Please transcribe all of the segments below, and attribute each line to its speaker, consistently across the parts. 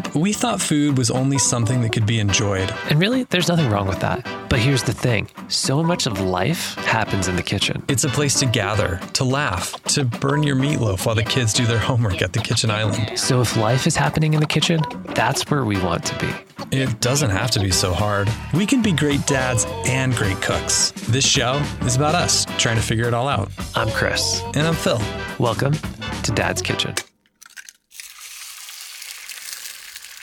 Speaker 1: up, we thought food was only something that could be enjoyed.
Speaker 2: And really, there's nothing wrong with that. But here's the thing so much of life happens in the kitchen.
Speaker 1: It's a place to gather, to laugh, to burn your meatloaf while the kids do their homework at the kitchen island.
Speaker 2: So if life is happening in the kitchen, that's where we want to be.
Speaker 1: It doesn't have to be so hard. We can be great dads and great cooks. This show is about us trying to figure it all out.
Speaker 2: I'm Chris.
Speaker 1: And I'm Phil.
Speaker 2: Welcome to Dad's Kitchen.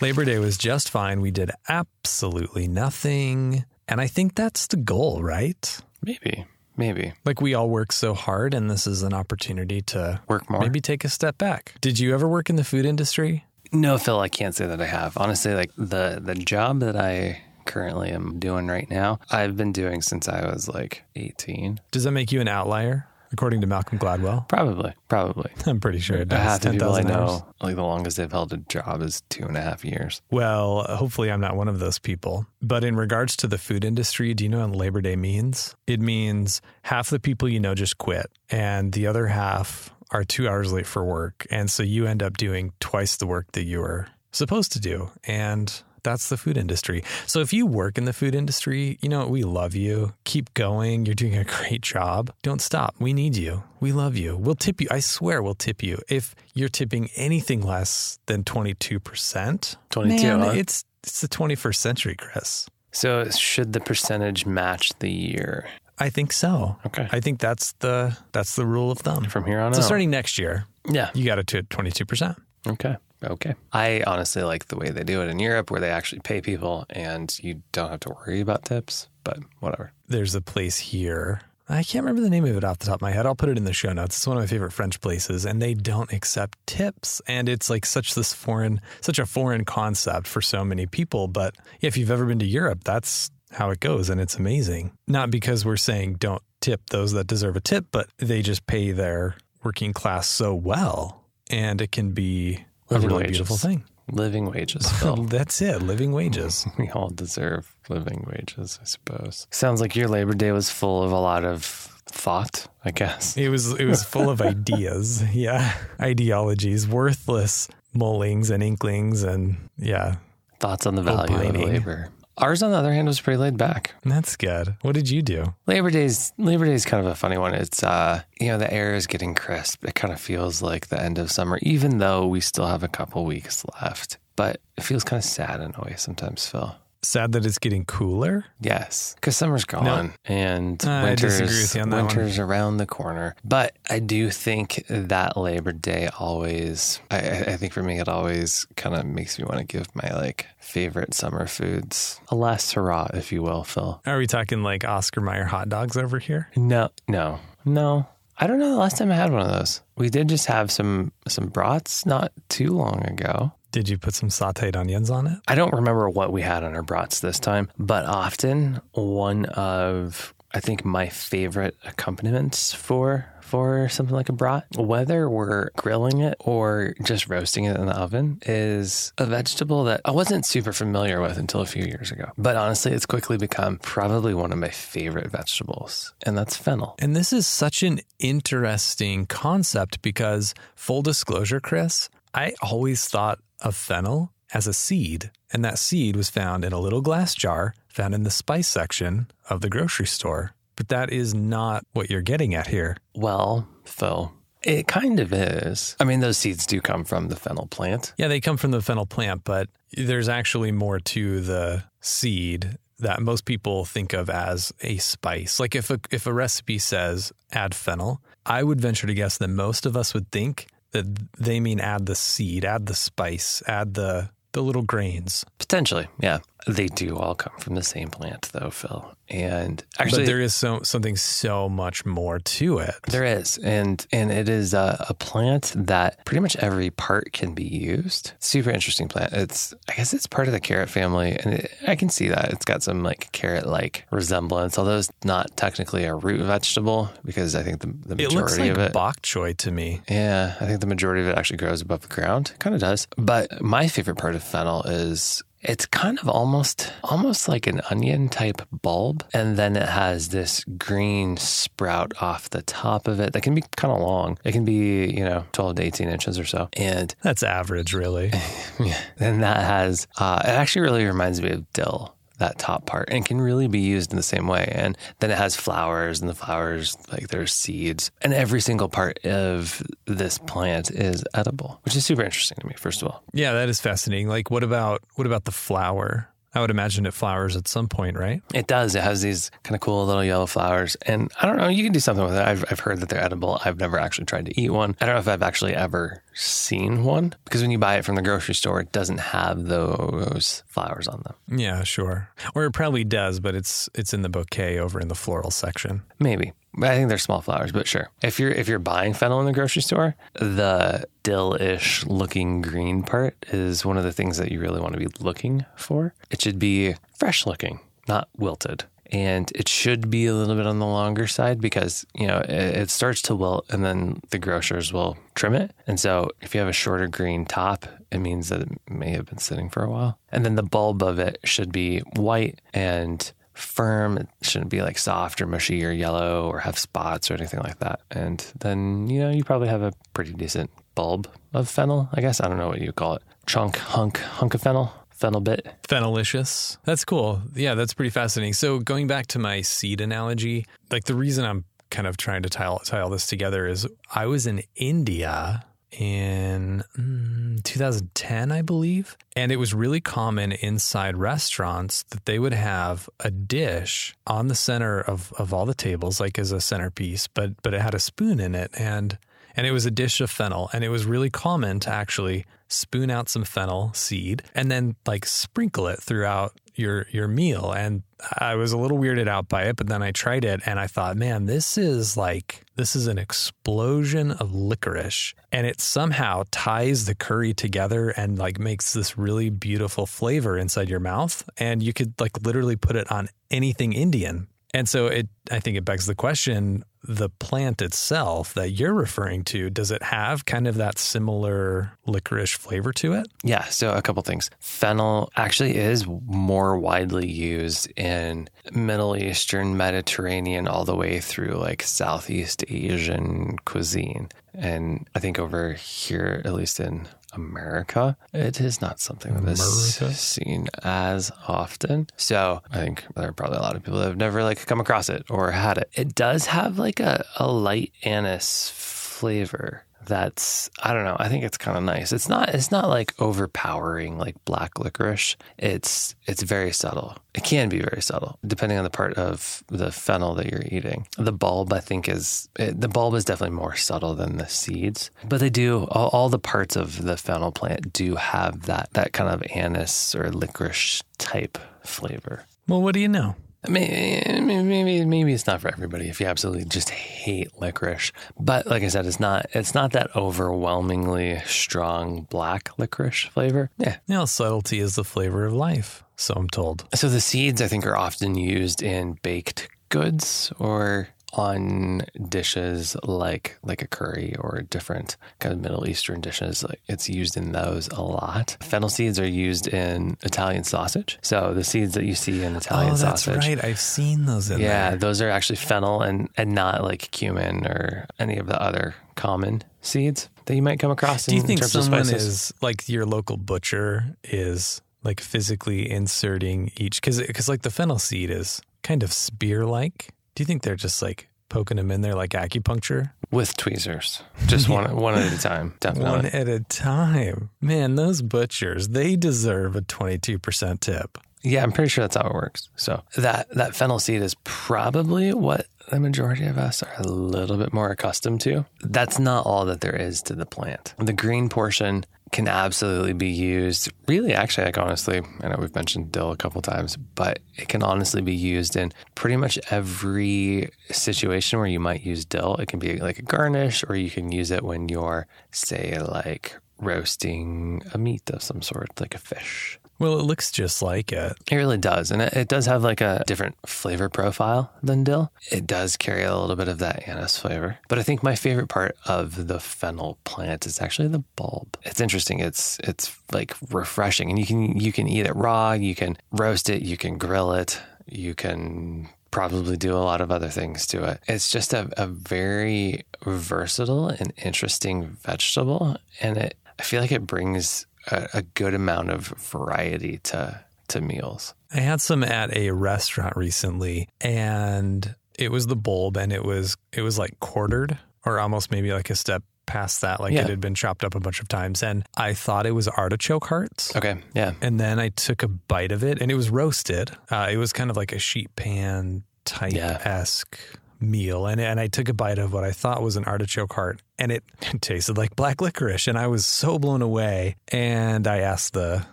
Speaker 1: Labor Day was just fine. We did absolutely nothing. And I think that's the goal, right?
Speaker 2: Maybe. Maybe.
Speaker 1: Like we all work so hard, and this is an opportunity to
Speaker 2: Work more?
Speaker 1: maybe take a step back. Did you ever work in the food industry?
Speaker 2: No, Phil, I can't say that I have. Honestly, like the the job that I currently am doing right now, I've been doing since I was like 18.
Speaker 1: Does that make you an outlier, according to Malcolm Gladwell?
Speaker 2: Probably, probably.
Speaker 1: I'm pretty sure it does.
Speaker 2: Half the people I
Speaker 1: 10,000 hours.
Speaker 2: know, like the longest they've held a job is two and a half years.
Speaker 1: Well, hopefully I'm not one of those people. But in regards to the food industry, do you know what Labor Day means? It means half the people you know just quit, and the other half are two hours late for work. And so you end up doing twice the work that you were supposed to do. And that's the food industry. So if you work in the food industry, you know what? We love you. Keep going. You're doing a great job. Don't stop. We need you. We love you. We'll tip you. I swear we'll tip you. If you're tipping anything less than 22%,
Speaker 2: 22,
Speaker 1: man,
Speaker 2: huh?
Speaker 1: it's, it's the 21st century, Chris.
Speaker 2: So should the percentage match the year
Speaker 1: I think so.
Speaker 2: Okay.
Speaker 1: I think that's the that's the rule of thumb.
Speaker 2: from here on
Speaker 1: So
Speaker 2: out?
Speaker 1: starting next year,
Speaker 2: yeah.
Speaker 1: you got it to 22%.
Speaker 2: Okay. Okay. I honestly like the way they do it in Europe where they actually pay people and you don't have to worry about tips, but whatever.
Speaker 1: there's a place here. I can't remember the name of it off the top of my head. I'll put it in the show notes. It's one of my favorite French places, and they don't accept tips. And it's like such this foreign, such a foreign concept for so many people. But if you've ever been to Europe, that's how it goes, and it's amazing. Not because we're saying don't tip those that deserve a tip, but they just pay their working class so well, and it can be a
Speaker 2: Living
Speaker 1: really
Speaker 2: wages.
Speaker 1: beautiful thing.
Speaker 2: Living wages.
Speaker 1: That's it, living wages.
Speaker 2: we all deserve living wages, I suppose. Sounds like your Labor Day was full of a lot of thought, I guess.
Speaker 1: It was it was full of ideas, yeah, ideologies, worthless mullings and inklings, and yeah,
Speaker 2: Thoughts on the value of labor. Ours, on the other hand, was pretty laid back.
Speaker 1: that's good. What did you do?
Speaker 2: Labor Day's Labor Day's kind of a funny one. It's uh, you know, the air is getting crisp. It kind of feels like the end of summer, even though we still have a couple weeks left. But it feels kind of sad in a way sometimes, Phil.
Speaker 1: Sad that it's getting cooler.
Speaker 2: Yes, because summer's gone and
Speaker 1: I
Speaker 2: winter's
Speaker 1: disagree with you on that one.
Speaker 2: around the corner. But I do think that Labor Day always, I, I I think for me, it always kind of makes me want to give my like favorite summer foods a last hurrah, if you will, Phil.
Speaker 1: Are we talking like Oscar Mayer hot dogs over here?
Speaker 2: No, no, no. I don't know the last time I had one of those. We did just have some some brats not too long ago.
Speaker 1: Did you put some sautéed onions on it?
Speaker 2: I don't remember what we had on our brats this time, but often one of I think my favorite accompaniments for for something like a brat, whether we're grilling it or just roasting it in the oven, is a vegetable that I wasn't super familiar with until a few years ago. But honestly, it's quickly become probably one of my favorite vegetables, and that's fennel.
Speaker 1: And this is such an interesting concept because, full disclosure, Chris, I always thought of fennel as a seed, and that seed was found in a little glass jar found in the spice section of the grocery store. But that is not what you're getting at here.
Speaker 2: Well, Phil, it kind of is. I mean, those seeds do come from the fennel plant.
Speaker 1: Yeah, they come from the fennel plant, but there's actually more to the seed that most people think of as a spice. Like if a if a recipe says add fennel, I would venture to guess that most of us would think that they mean add the seed, add the spice, add the the little grains.
Speaker 2: Potentially, yeah. They do all come from the same plant, though, Phil. And actually,
Speaker 1: but there is so something so much more to it.
Speaker 2: There is, and and it is a, a plant that pretty much every part can be used. Super interesting plant. It's I guess it's part of the carrot family, and it, I can see that it's got some like carrot-like resemblance, although it's not technically a root vegetable because I think the, the
Speaker 1: It
Speaker 2: majority
Speaker 1: looks like
Speaker 2: of it.
Speaker 1: bok choy to me.
Speaker 2: Yeah, I think the majority of it actually grows above the ground. Kind of does. But my favorite part of fennel is It's kind of almost almost like an onion type bulb, and then it has this green sprout off the top of it that can be kind of long. It can be you know twelve to eighteen inches or so, and
Speaker 1: That's average, really.
Speaker 2: yeah, and that has uh, it actually really reminds me of dill that top part and can really be used in the same way. And then it has flowers, and the flowers, like there's seeds, and every single part of this plant is edible, which is super interesting to me, first of all.
Speaker 1: Yeah, that is fascinating. Like, what about what about the flower? I would imagine it flowers at some point, right?
Speaker 2: It does. It has these kind of cool little yellow flowers. And I don't know, you can do something with it. I've, I've heard that they're edible. I've never actually tried to eat one. I don't know if I've actually ever seen one because when you buy it from the grocery store, it doesn't have those flowers on them.
Speaker 1: Yeah, sure. Or it probably does, but it's it's in the bouquet over in the floral section.
Speaker 2: Maybe. I think they're small flowers, but sure. If you're if you're buying fennel in the grocery store, the dill-ish looking green part is one of the things that you really want to be looking for. It should be fresh looking, not wilted. And it should be a little bit on the longer side because, you know, it, it starts to wilt and then the grocers will trim it. And so if you have a shorter green top, it means that it may have been sitting for a while. And then the bulb of it should be white and firm. It shouldn't be like soft or mushy or yellow or have spots or anything like that. And then, you know, you probably have a pretty decent bulb of fennel, I guess. I don't know what you call it. Chunk, hunk, hunk of fennel, fennel bit.
Speaker 1: Fennelicious. That's cool. Yeah, that's pretty fascinating. So going back to my seed analogy, like the reason I'm kind of trying to tie tie all this together is I was in India in mm, 2010, I believe. And it was really common inside restaurants that they would have a dish on the center of, of all the tables, like as a centerpiece, but but it had a spoon in it and and it was a dish of fennel. And it was really common to actually spoon out some fennel seed and then like sprinkle it throughout your your meal. And I was a little weirded out by it, but then I tried it and I thought, man, this is like this is an explosion of licorice. And it somehow ties the curry together and like makes this really beautiful flavor inside your mouth. And you could like literally put it on anything Indian. And so it I think it begs the question, the plant itself that you're referring to, does it have kind of that similar licorice flavor to it?
Speaker 2: Yeah, so a couple things. Fennel actually is more widely used in Middle Eastern, Mediterranean, all the way through like Southeast Asian cuisine. And I think over here, at least in America, it is not something that is
Speaker 1: America?
Speaker 2: seen as often. So I think there are probably a lot of people that have never like come across it or had it. It does have like a, a light anise flavor that's I don't know. I think it's kind of nice. It's not it's not like overpowering like black licorice. It's it's very subtle. It can be very subtle depending on the part of the fennel that you're eating. The bulb I think is it, the bulb is definitely more subtle than the seeds, but they do all, all the parts of the fennel plant do have that that kind of anise or licorice type flavor.
Speaker 1: Well, what do you know?
Speaker 2: Mean, maybe maybe it's not for everybody if you absolutely just hate licorice. But like I said, it's not it's not that overwhelmingly strong black licorice flavor. Yeah.
Speaker 1: You know, subtlety is the flavor of life, so I'm told.
Speaker 2: So the seeds I think are often used in baked goods or on dishes like like a curry or different kind of Middle Eastern dishes. Like it's used in those a lot. Fennel seeds are used in Italian sausage. So the seeds that you see in Italian
Speaker 1: oh, that's
Speaker 2: sausage.
Speaker 1: right. I've seen those in
Speaker 2: Yeah,
Speaker 1: there.
Speaker 2: those are actually fennel and, and not like cumin or any of the other common seeds that you might come across.
Speaker 1: Do you
Speaker 2: in
Speaker 1: think
Speaker 2: terms
Speaker 1: someone is like your local butcher is like physically inserting each because because like the fennel seed is kind of spear like. Do you think they're just like poking them in there like acupuncture
Speaker 2: with tweezers, just one one at a time, definitely.
Speaker 1: one at a time? Man, those butchers they deserve a twenty two percent tip.
Speaker 2: Yeah, I'm pretty sure that's how it works. So that that fennel seed is probably what the majority of us are a little bit more accustomed to. That's not all that there is to the plant. The green portion can absolutely be used. Really, actually, like honestly, I know we've mentioned dill a couple times, but it can honestly be used in pretty much every situation where you might use dill. It can be like a garnish, or you can use it when you're, say, like roasting a meat of some sort, like a fish.
Speaker 1: Well, it looks just like it.
Speaker 2: It really does. And it, it does have like a different flavor profile than dill. It does carry a little bit of that anise flavor. But I think my favorite part of the fennel plant is actually the bulb. It's interesting. It's it's like refreshing. And you can you can eat it raw, you can roast it, you can grill it, you can probably do a lot of other things to it. It's just a, a very versatile and interesting vegetable. And it I feel like it brings a, a good amount of variety to to meals.
Speaker 1: I had some at a restaurant recently and it was the bulb and it was it was like quartered or almost maybe like a step past that like
Speaker 2: Yeah.
Speaker 1: it had been chopped up a bunch of times and I thought it was artichoke hearts.
Speaker 2: Okay, yeah.
Speaker 1: And then I took a bite of it and it was roasted. Uh, it was kind of like a sheet pan type esque meal. And, and I took a bite of what I thought was an artichoke heart and it tasted like black licorice. And I was so blown away. And I asked the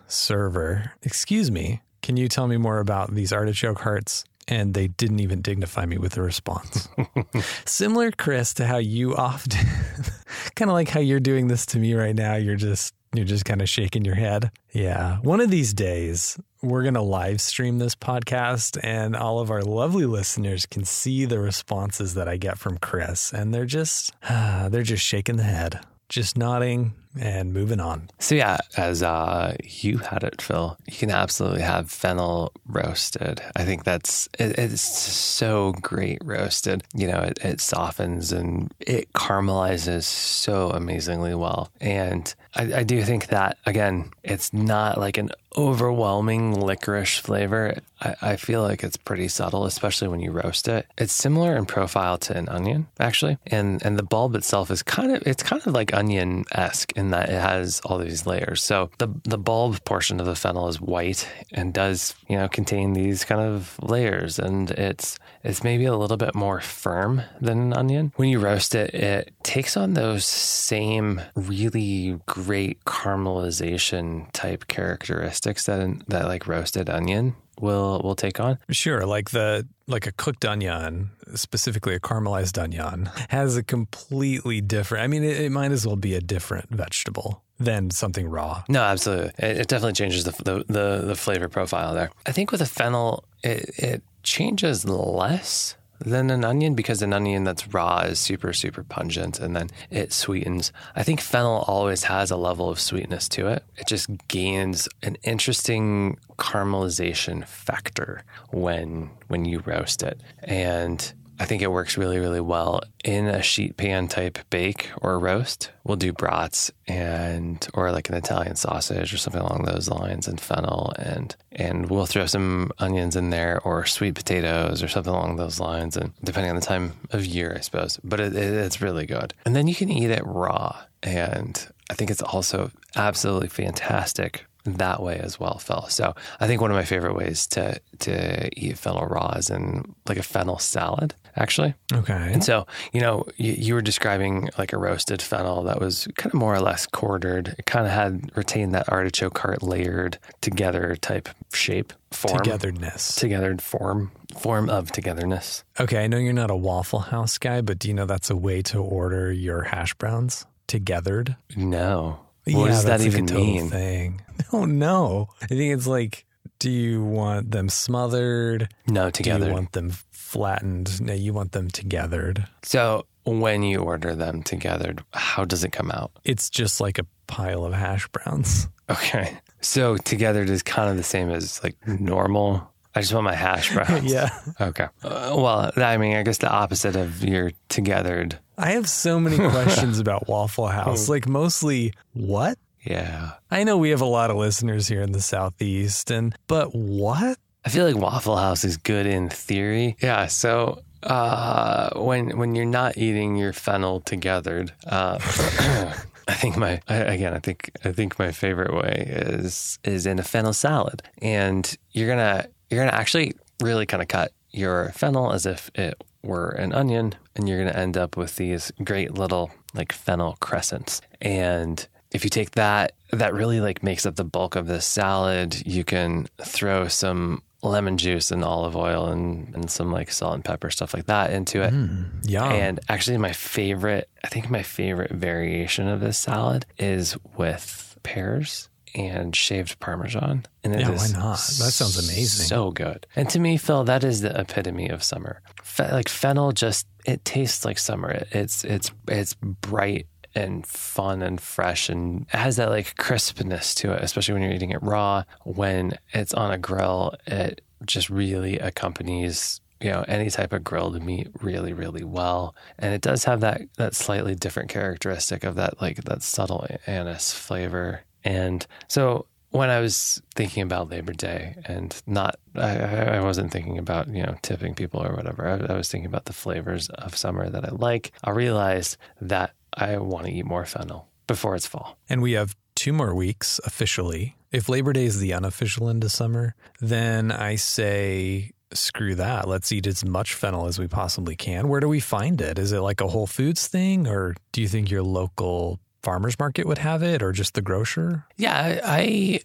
Speaker 1: server, Excuse me, can you tell me more about these artichoke hearts? And they didn't even dignify me with a response. Similar, Chris, to how you often, kind of like how you're doing this to me right now. You're just you're just kind of shaking your head. Yeah. One of these days, we're going to live stream this podcast, and all of our lovely listeners can see the responses that I get from Chris, and they're just they're just shaking the head, just nodding and moving on.
Speaker 2: So yeah, as uh, you had it, Phil, you can absolutely have fennel roasted. I think that's it, it's so great roasted. You know, it, it softens and it caramelizes so amazingly well. And I, I do think that again, it's not like an overwhelming licorice flavor. I, I feel like it's pretty subtle, especially when you roast it. It's similar in profile to an onion, actually, and and the bulb itself is kind of it's kind of like onion esque in that it has all these layers. So the the bulb portion of the fennel is white and does you know contain these kind of layers, and it's it's maybe a little bit more firm than an onion. When you roast it, it takes on those same really great caramelization type characteristics that that like roasted onion will will take on.
Speaker 1: Sure, like the like a cooked onion, specifically a caramelized onion, has a completely different. I mean, it, it might as well be a different vegetable than something raw.
Speaker 2: No, absolutely. It, it definitely changes the, the the the flavor profile there. I think with a fennel, it it changes less than an onion because an onion that's raw is super super pungent and then it sweetens. I think fennel always has a level of sweetness to it. It just gains an interesting caramelization factor when when you roast it and I think it works really, really well in a sheet pan type bake or roast. We'll do brats and or like an Italian sausage or something along those lines and fennel and and we'll throw some onions in there or sweet potatoes or something along those lines and depending on the time of year, I suppose. But it, it, it's really good. And then you can eat it raw and I think it's also absolutely fantastic that way as well, Phil. So I think one of my favorite ways to to eat fennel raw is in like a fennel salad, actually.
Speaker 1: Okay.
Speaker 2: And so, you know, you, you were describing like a roasted fennel that was kind of more or less quartered. It kind of had retained that artichoke heart layered together type shape, form.
Speaker 1: Togetherness.
Speaker 2: Togethered form, form of togetherness.
Speaker 1: Okay, I know you're not a Waffle House guy, but do you know that's a way to order your hash browns togethered?
Speaker 2: No. What does that
Speaker 1: like
Speaker 2: even
Speaker 1: total
Speaker 2: mean?
Speaker 1: Thing. No, no. I think it's like, do you want them smothered?
Speaker 2: No, together.
Speaker 1: Do you want them flattened? No, you want them togethered.
Speaker 2: so when you order them together, how does it come out?
Speaker 1: It's just like a pile of hash browns.
Speaker 2: Okay. So together is kind of the same as like normal. I just want my hash browns.
Speaker 1: yeah.
Speaker 2: Okay. Uh, well, I mean, I guess the opposite of your togethered.
Speaker 1: I have so many questions about Waffle House. Like mostly what?
Speaker 2: Yeah.
Speaker 1: I know we have a lot of listeners here in the Southeast and but what?
Speaker 2: I feel like Waffle House is good in theory. Yeah. So uh, when when you're not eating your fennel togethered, uh, I think my I- again I think I think my favorite way is is in a fennel salad, and you're gonna you're gonna actually really kind of cut your fennel as if it were an onion, and you're gonna end up with these great little like fennel crescents, and if you take that that really like makes up the bulk of this salad you can throw some lemon juice and olive oil and, and some like salt and pepper stuff like that into it.
Speaker 1: Mm, yeah.
Speaker 2: And actually, my favorite, I think my favorite variation of this salad is with pears and shaved Parmesan. And
Speaker 1: Yeah, why not? That sounds amazing.
Speaker 2: So good. And to me, Phil, that is the epitome of summer. Fe- like fennel, just it tastes like summer. It, it's it's it's bright and fun and fresh and has that like crispness to it, especially when you're eating it raw. When it's on a grill, it just really accompanies you know any type of grilled meat really really well and it does have that that slightly different characteristic of that like that subtle anise flavor and so when I was thinking about Labor Day and not, I, I wasn't thinking about, you know, tipping people or whatever. I, I was thinking about the flavors of summer that I like. I realized that I want to eat more fennel before it's fall.
Speaker 1: And we have two more weeks officially. If Labor Day is the unofficial end of summer, then I say screw that. Let's eat as much fennel as we possibly can. Where do we find it? Is it like a Whole Foods thing, or do you think your local farmers market would have it, or just the grocer?
Speaker 2: Yeah, I,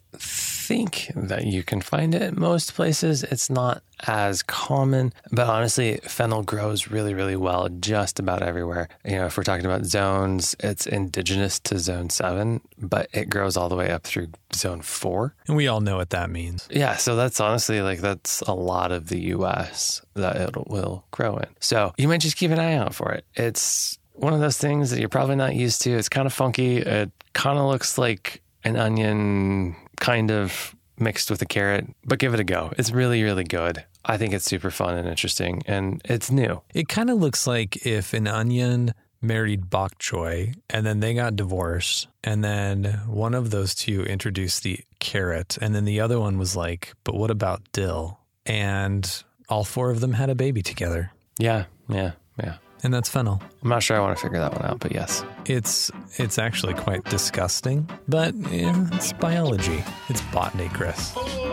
Speaker 2: think that you can find it most places. It's not as common, but honestly, fennel grows really, really well just about everywhere. You know, if we're talking about zones, it's indigenous to zone seven, but it grows all the way up through zone four.
Speaker 1: And we all know what that means.
Speaker 2: Yeah, so that's honestly like that's a lot of the US that it will grow in. So you might just keep an eye out for it. It's one of those things that you're probably not used to. It's kind of funky. It kind of looks like an onion, kind of mixed with a carrot, but give it a go. It's really, really good. I think it's super fun and interesting, and it's new.
Speaker 1: It kind of looks like if an onion married bok choy and then they got divorced and then one of those two introduced the carrot and then the other one was like but what about dill and all four of them had a baby together
Speaker 2: Yeah, yeah, yeah.
Speaker 1: And that's fennel.
Speaker 2: I'm not sure I want to figure that one out, but yes.
Speaker 1: it's it's actually quite disgusting but yeah, it's biology. It's botany chris oh,